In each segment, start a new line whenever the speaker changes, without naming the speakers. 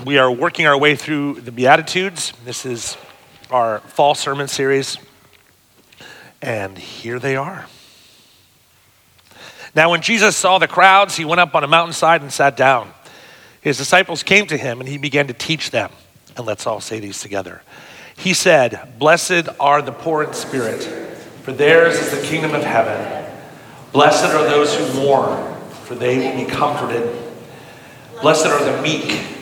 We are working our way through the Beatitudes. This is our fall sermon series. And here they are. Now, when Jesus saw the crowds, he went up on a mountainside and sat down. His disciples came to him, and he began to teach them. And let's all say these together. He said, Blessed are the poor in spirit, for theirs is the kingdom of heaven. Blessed are those who mourn, for they will be comforted. Blessed are the meek,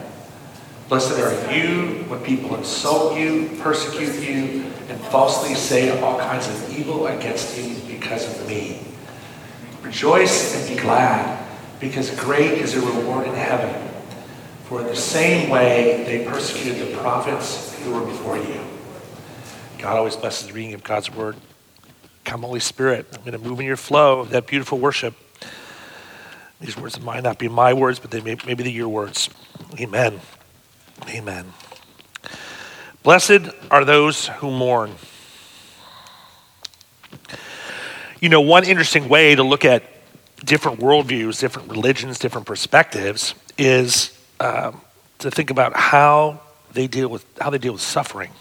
Blessed are you when people insult you, persecute you, and falsely say all kinds of evil against you because of me. Rejoice and be glad, because great is the reward in heaven. For in the same way they persecuted the prophets who were before you. God always blesses the reading of God's word. Come, Holy Spirit. I'm going to move in your flow of that beautiful worship. These words might not be my words, but they may, maybe they're your words. Amen. Amen. Blessed are those who mourn. You know, one interesting way to look at different worldviews, different religions, different perspectives is um, to think about how they deal with how they deal with suffering.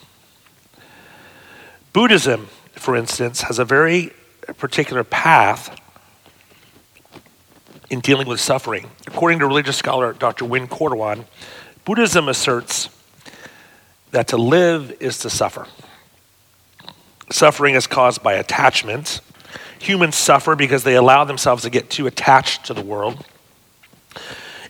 Buddhism, for instance, has a very particular path in dealing with suffering. According to religious scholar Dr. Win Corduan, Buddhism asserts that to live is to suffer. Suffering is caused by attachment. Humans suffer because they allow themselves to get too attached to the world.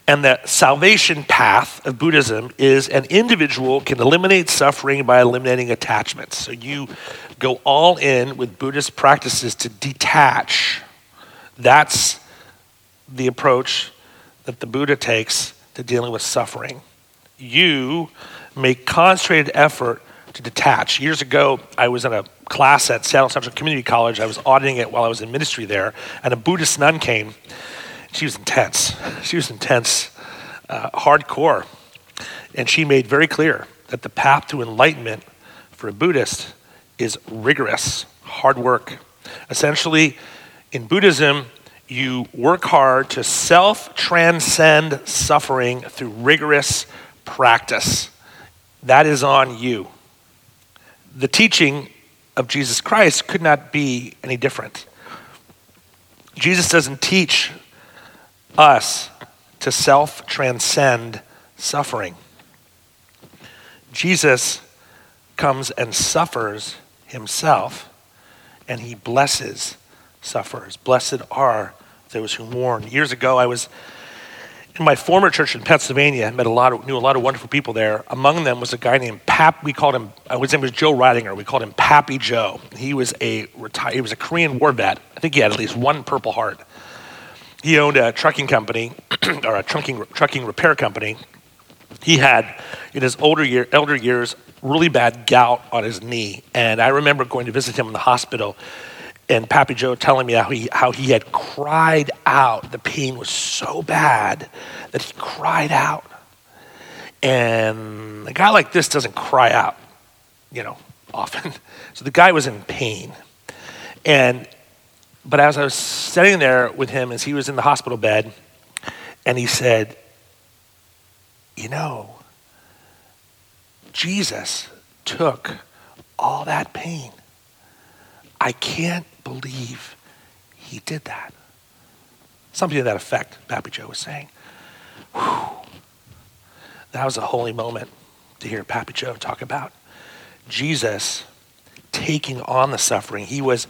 And the salvation path of Buddhism is an individual can eliminate suffering by eliminating attachments. So you go all in with Buddhist practices to detach. That's the approach that the Buddha takes to dealing with suffering. You make concentrated effort to detach. Years ago, I was in a class at Seattle Central Community College. I was auditing it while I was in ministry there, and a Buddhist nun came. She was intense. She was intense, uh, hardcore. And she made very clear that the path to enlightenment for a Buddhist is rigorous, hard work. Essentially, in Buddhism, you work hard to self transcend suffering through rigorous practice. That is on you. The teaching of Jesus Christ could not be any different. Jesus doesn't teach us to self transcend suffering. Jesus comes and suffers himself, and he blesses sufferers. Blessed are those who mourn. Years ago, I was in my former church in Pennsylvania, I met a lot of, knew a lot of wonderful people there. Among them was a guy named Pap. We called him. Uh, his name was Joe Ridinger. We called him Pappy Joe. He was a retired. He was a Korean War vet. I think he had at least one Purple Heart. He owned a trucking company, or a trucking trucking repair company. He had, in his older year, elder years, really bad gout on his knee, and I remember going to visit him in the hospital and Pappy Joe telling me how he, how he had cried out. The pain was so bad that he cried out. And a guy like this doesn't cry out, you know, often. So the guy was in pain. And, but as I was sitting there with him as he was in the hospital bed, and he said, You know, Jesus took all that pain. I can't believe he did that. Something to that effect, Pappy Joe was saying. Whew. That was a holy moment to hear Pappy Joe talk about Jesus taking on the suffering. He was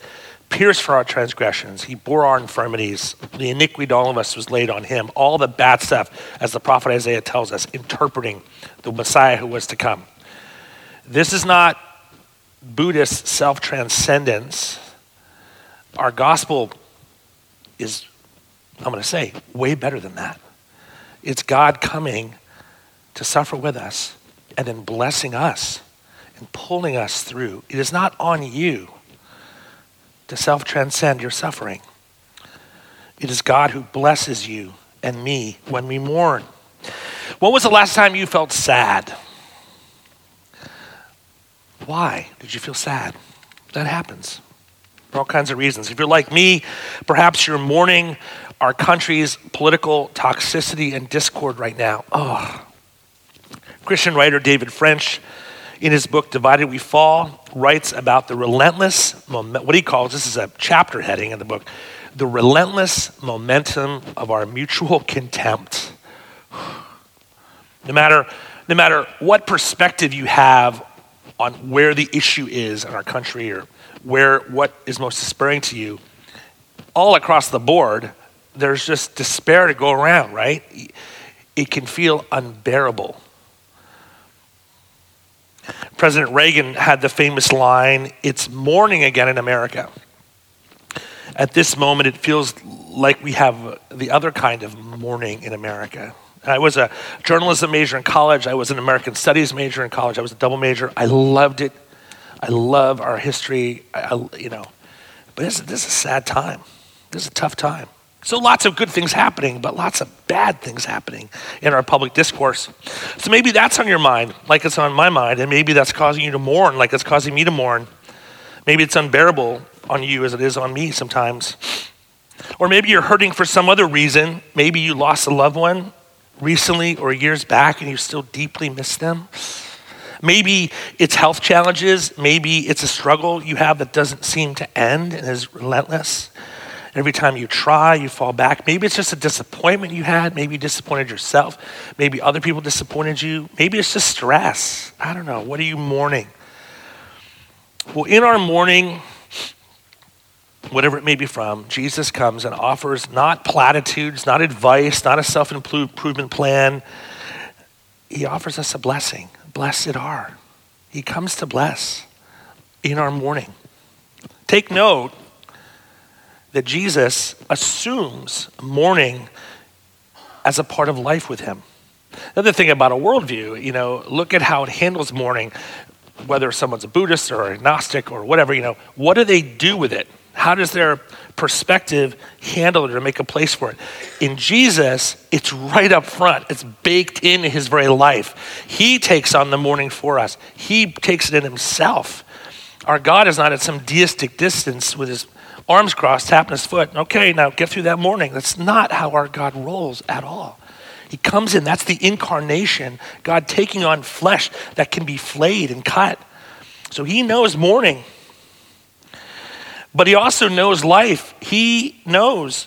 pierced for our transgressions. He bore our infirmities. The iniquity of all of us was laid on him. All the bad stuff, as the prophet Isaiah tells us, interpreting the Messiah who was to come. This is not Buddhist self transcendence our gospel is, I'm going to say, way better than that. It's God coming to suffer with us and then blessing us and pulling us through. It is not on you to self transcend your suffering. It is God who blesses you and me when we mourn. When was the last time you felt sad? Why did you feel sad? That happens for all kinds of reasons. If you're like me, perhaps you're mourning our country's political toxicity and discord right now. Oh. Christian writer David French, in his book Divided We Fall, writes about the relentless, what he calls this is a chapter heading in the book, the relentless momentum of our mutual contempt. No matter, no matter what perspective you have on where the issue is in our country or where what is most despairing to you, all across the board, there's just despair to go around, right? It can feel unbearable. President Reagan had the famous line, It's morning again in America. At this moment, it feels like we have the other kind of mourning in America. I was a journalism major in college. I was an American studies major in college. I was a double major. I loved it. I love our history. I, you know, but this, this is a sad time. This is a tough time. So lots of good things happening, but lots of bad things happening in our public discourse. So maybe that's on your mind, like it's on my mind, and maybe that's causing you to mourn, like it's causing me to mourn. Maybe it's unbearable on you as it is on me sometimes. Or maybe you're hurting for some other reason. Maybe you lost a loved one recently or years back and you still deeply miss them. Maybe it's health challenges. Maybe it's a struggle you have that doesn't seem to end and is relentless. Every time you try, you fall back. Maybe it's just a disappointment you had. Maybe you disappointed yourself. Maybe other people disappointed you. Maybe it's just stress. I don't know. What are you mourning? Well, in our mourning, whatever it may be from, Jesus comes and offers not platitudes, not advice, not a self improvement plan. He offers us a blessing. Blessed are. He comes to bless in our mourning. Take note that Jesus assumes mourning as a part of life with him. Another thing about a worldview, you know, look at how it handles mourning, whether someone's a Buddhist or agnostic or whatever, you know, what do they do with it? How does their perspective handle it or make a place for it? In Jesus, it's right up front. It's baked into his very life. He takes on the mourning for us. He takes it in himself. Our God is not at some deistic distance with his arms crossed, tapping his foot. Okay, now get through that mourning. That's not how our God rolls at all. He comes in, that's the incarnation, God taking on flesh that can be flayed and cut. So he knows mourning, but he also knows life. He knows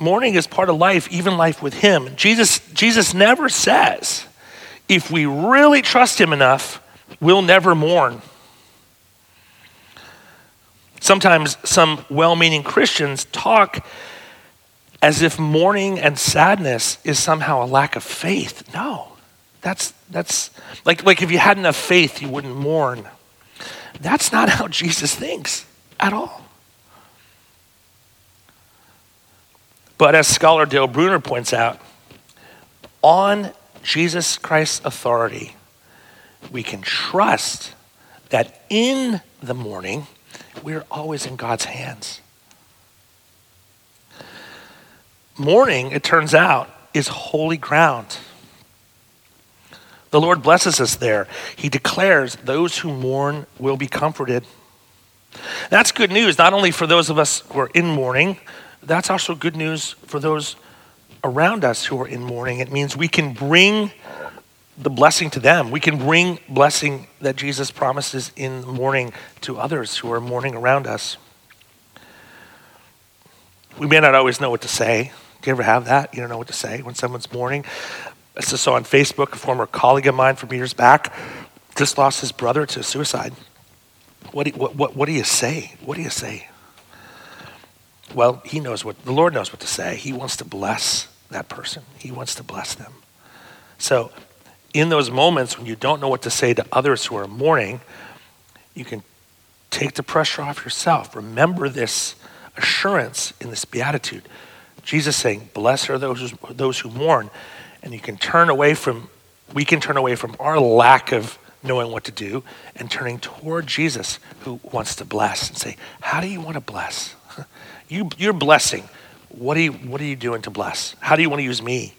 mourning is part of life, even life with him. Jesus, Jesus never says, if we really trust him enough, we'll never mourn. Sometimes some well meaning Christians talk as if mourning and sadness is somehow a lack of faith. No, that's, that's like, like if you had enough faith, you wouldn't mourn. That's not how Jesus thinks at all. But as scholar Dale Bruner points out, on Jesus Christ's authority, we can trust that in the mourning, we're always in God's hands. Mourning, it turns out, is holy ground. The Lord blesses us there. He declares those who mourn will be comforted. That's good news, not only for those of us who are in mourning, that's also good news for those around us who are in mourning. It means we can bring the blessing to them. We can bring blessing that Jesus promises in mourning to others who are mourning around us. We may not always know what to say. Do you ever have that? You don't know what to say when someone's mourning. I just saw on Facebook a former colleague of mine from years back just lost his brother to suicide. What do, what, what, what do you say? What do you say? Well, he knows what, the Lord knows what to say. He wants to bless that person, He wants to bless them. So in those moments when you don't know what to say to others who are mourning, you can take the pressure off yourself. Remember this assurance in this beatitude. Jesus saying, Blessed are those, those who mourn. And you can turn away from, we can turn away from our lack of knowing what to do, and turning toward Jesus who wants to bless and say, How do you want to bless? you, you're blessing. What are, you, what are you doing to bless? How do you want to use me?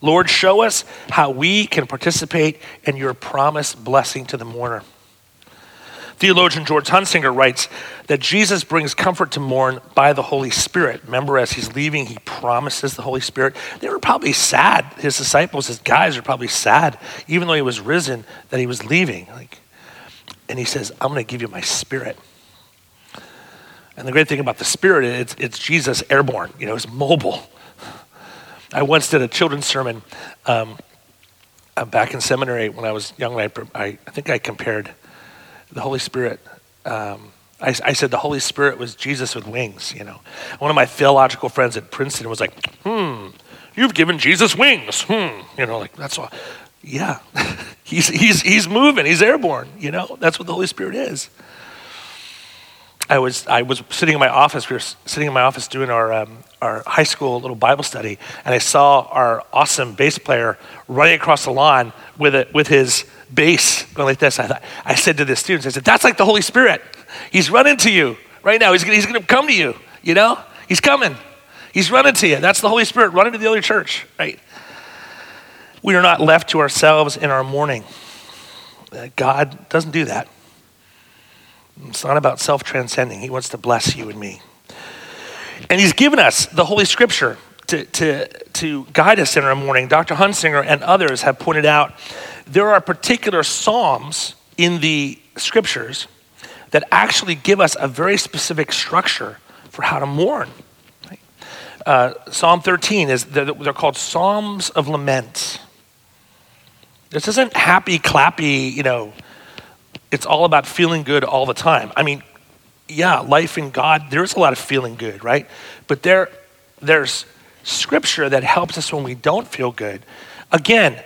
Lord, show us how we can participate in your promised blessing to the mourner. Theologian George Hunsinger writes that Jesus brings comfort to mourn by the Holy Spirit. Remember, as he's leaving, he promises the Holy Spirit. They were probably sad. His disciples, his guys, are probably sad, even though he was risen, that he was leaving. Like, and he says, I'm going to give you my spirit. And the great thing about the spirit is it's, it's Jesus airborne, you know, it's mobile. I once did a children's sermon um, uh, back in seminary when I was young. I, I, I think I compared the Holy Spirit. Um, I, I, said the Holy Spirit was Jesus with wings, you know. One of my theological friends at Princeton was like, hmm, you've given Jesus wings. Hmm, you know, like that's all. Yeah, he's, he's, he's moving, he's airborne, you know. That's what the Holy Spirit is. I was, I was sitting in my office, we were sitting in my office doing our, um, our high school little Bible study, and I saw our awesome bass player running across the lawn with, it, with his bass going like this. I, thought, I said to the students, I said, that's like the Holy Spirit. He's running to you right now. He's, he's going to come to you, you know? He's coming. He's running to you. That's the Holy Spirit running to the other church, right? We are not left to ourselves in our mourning. Uh, God doesn't do that. It's not about self transcending. He wants to bless you and me. And He's given us the Holy Scripture to, to, to guide us in our mourning. Dr. Hunsinger and others have pointed out there are particular Psalms in the Scriptures that actually give us a very specific structure for how to mourn. Uh, Psalm 13 is they're, they're, called Psalms of Lament. This isn't happy, clappy, you know, it's all about feeling good all the time. I mean, yeah, life in God, there's a lot of feeling good, right? But there, there's scripture that helps us when we don't feel good. Again,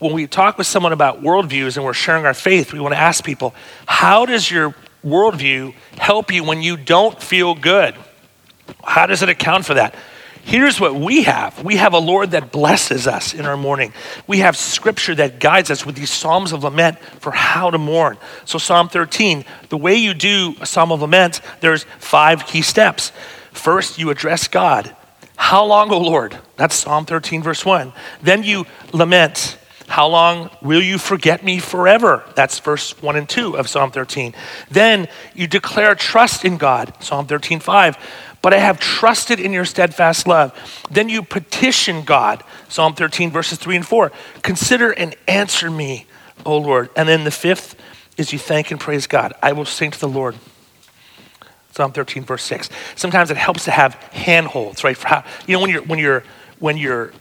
when we talk with someone about worldviews and we're sharing our faith, we want to ask people, how does your worldview help you when you don't feel good? How does it account for that? Here's what we have we have a Lord that blesses us in our mourning. We have scripture that guides us with these Psalms of lament for how to mourn. So, Psalm 13, the way you do a Psalm of lament, there's five key steps. First, you address God. How long, O Lord? That's Psalm 13, verse 1. Then you lament. How long will you forget me forever? That's verse 1 and 2 of Psalm 13. Then you declare trust in God, Psalm 13, 5. But I have trusted in your steadfast love. Then you petition God, Psalm 13, verses 3 and 4. Consider and answer me, O Lord. And then the fifth is you thank and praise God. I will sing to the Lord. Psalm 13, verse 6. Sometimes it helps to have handholds, right? For how, you know, when you're, when you're, when you're,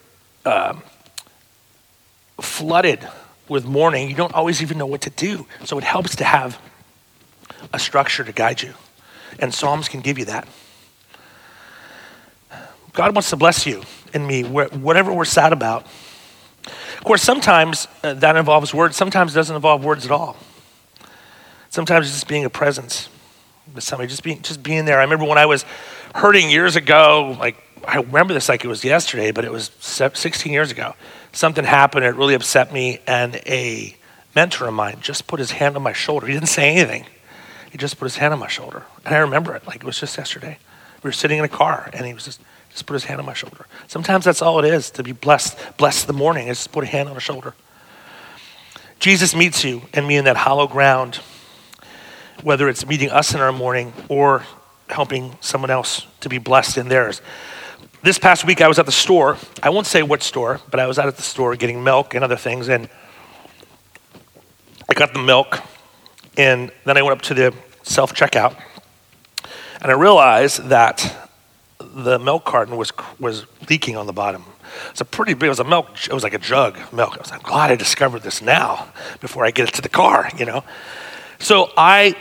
um, flooded with mourning, you don't always even know what to do. So it helps to have a structure to guide you. And Psalms can give you that. God wants to bless you and me, whatever we're sad about. Of course, sometimes uh, that involves words, sometimes it doesn't involve words at all. Sometimes it's just being a presence with somebody, just being, just being there. I remember when I was hurting years ago, like, I remember this like it was yesterday, but it was 16 years ago something happened, it really upset me, and a mentor of mine just put his hand on my shoulder. He didn't say anything. He just put his hand on my shoulder. And I remember it like it was just yesterday. We were sitting in a car and he was just just put his hand on my shoulder. Sometimes that's all it is to be blessed, blessed the mourning, is just put a hand on a shoulder. Jesus meets you and me in that hollow ground, whether it's meeting us in our mourning or helping someone else to be blessed in theirs. This past week, I was at the store. I won't say what store, but I was out at the store getting milk and other things, and I got the milk, and then I went up to the self checkout, and I realized that the milk carton was was leaking on the bottom. It's a pretty big. It was a milk. It was like a jug of milk. I was like, glad I discovered this now before I get it to the car. You know. So I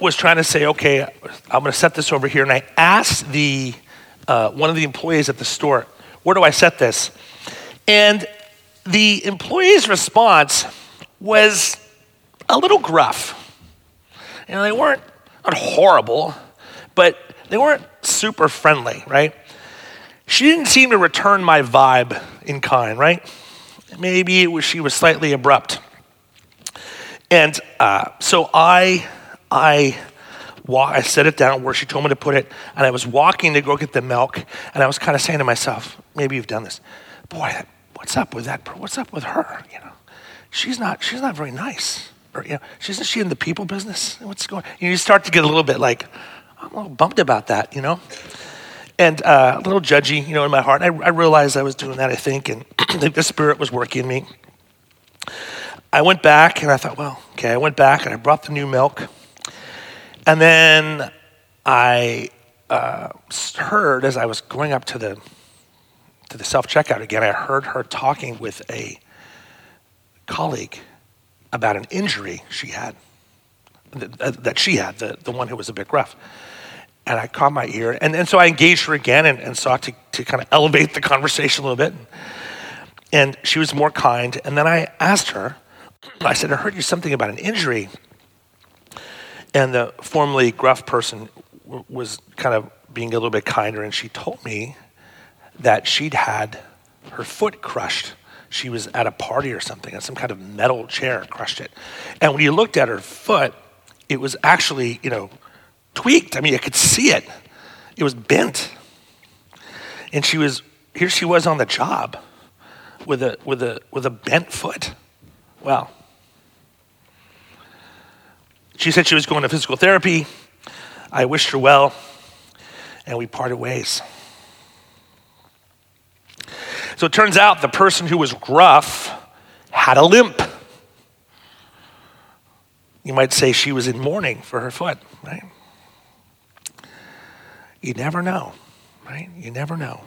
was trying to say, okay, I'm going to set this over here, and I asked the uh, one of the employees at the store, Where do I set this? And the employee's response was a little gruff. You know, they weren't not horrible, but they weren't super friendly, right? She didn't seem to return my vibe in kind, right? Maybe it was she was slightly abrupt. And uh, so I, I, wa- I set it down where she told me to put it, and I was walking to go get the milk, and I was kind of saying to myself, maybe you've done this. Boy, what's up with that? What's up with her? You know, she's not, she's not very nice. Or, you know, isn't she in the people business? What's going? You start to get a little bit like, I'm a little bummed about that, you know? And uh, a little judgy, you know, in my heart. And I, I realized I was doing that, I think, and the Spirit was working in me. I went back and I thought, well, okay, I went back and I brought the new milk. And then I uh, heard as I was going up to the to the self checkout again, I heard her talking with a colleague about an injury she had, that she had, the, the one who was a bit rough. And I caught my ear. And, and so I engaged her again and, and sought to, to kind of elevate the conversation a little bit. And she was more kind. And then I asked her, I said, I heard you something about an injury. And the formerly gruff person w- was kind of being a little bit kinder. And she told me that she'd had her foot crushed she was at a party or something, and some kind of metal chair crushed it. And when you looked at her foot, it was actually, you know, tweaked. I mean, I could see it. It was bent. And she was, here she was on the job with a, with a, with a bent foot. Well, she said she was going to physical therapy. I wished her well, and we parted ways. So it turns out the person who was gruff had a limp. You might say she was in mourning for her foot, right? You never know, right? You never know.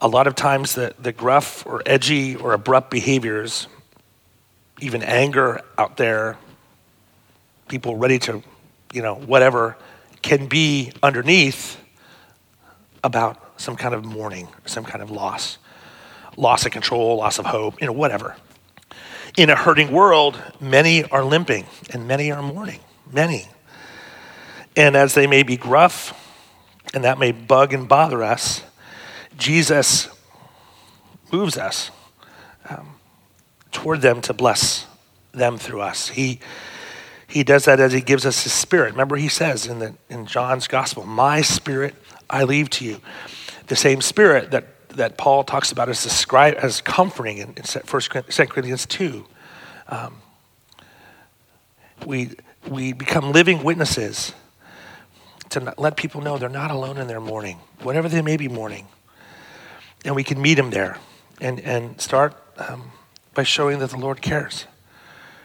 A lot of times, the, the gruff or edgy or abrupt behaviors, even anger out there, people ready to, you know, whatever, can be underneath about some kind of mourning, some kind of loss, loss of control, loss of hope, you know, whatever. In a hurting world, many are limping and many are mourning, many. And as they may be gruff and that may bug and bother us, Jesus moves us um, toward them to bless them through us. He, he does that as he gives us his spirit. Remember, he says in, the, in John's gospel, My spirit I leave to you the same spirit that, that Paul talks about as, describe, as comforting in, in 1 Corinthians 2. Um, we, we become living witnesses to let people know they're not alone in their mourning, whatever they may be mourning. And we can meet them there and, and start um, by showing that the Lord cares.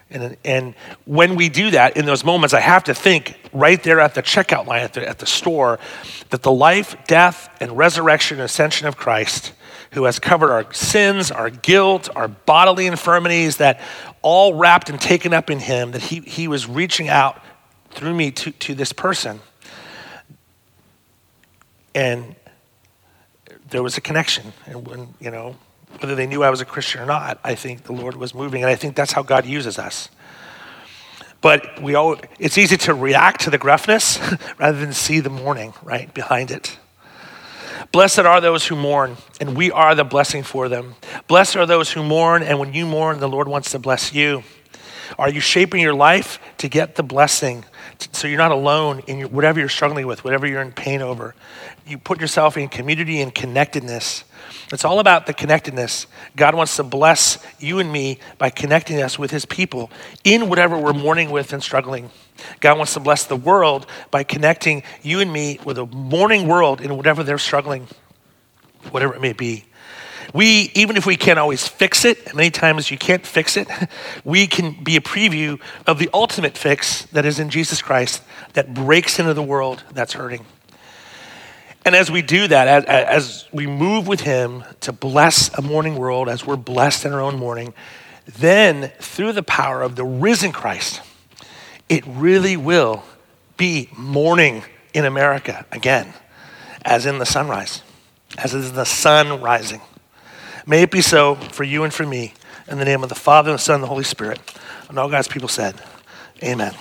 And, and when we do that, in those moments, I have to think right there at the checkout line at the, at the store that the life, death, and resurrection and ascension of Christ, who has covered our sins, our guilt, our bodily infirmities, that all wrapped and taken up in Him, that He, he was reaching out through me to, to this person. And there was a connection. And when, you know, whether they knew I was a Christian or not, I think the Lord was moving. And I think that's how God uses us. But we all, it's easy to react to the gruffness rather than see the mourning right behind it. Blessed are those who mourn, and we are the blessing for them. Blessed are those who mourn, and when you mourn, the Lord wants to bless you. Are you shaping your life to get the blessing so you're not alone in your, whatever you're struggling with, whatever you're in pain over? You put yourself in community and connectedness it's all about the connectedness. God wants to bless you and me by connecting us with his people in whatever we're mourning with and struggling. God wants to bless the world by connecting you and me with a mourning world in whatever they're struggling, whatever it may be. We, even if we can't always fix it, many times you can't fix it, we can be a preview of the ultimate fix that is in Jesus Christ that breaks into the world that's hurting. And as we do that, as, as, we move with Him to bless a mourning world, as we're blessed in our own mourning, then through the power of the risen Christ, it really will be morning in America again, as in the sunrise, as is the sun rising. May it be so for you and for me. In the name of the Father, and the Son, and the Holy Spirit. And all God's people said, Amen.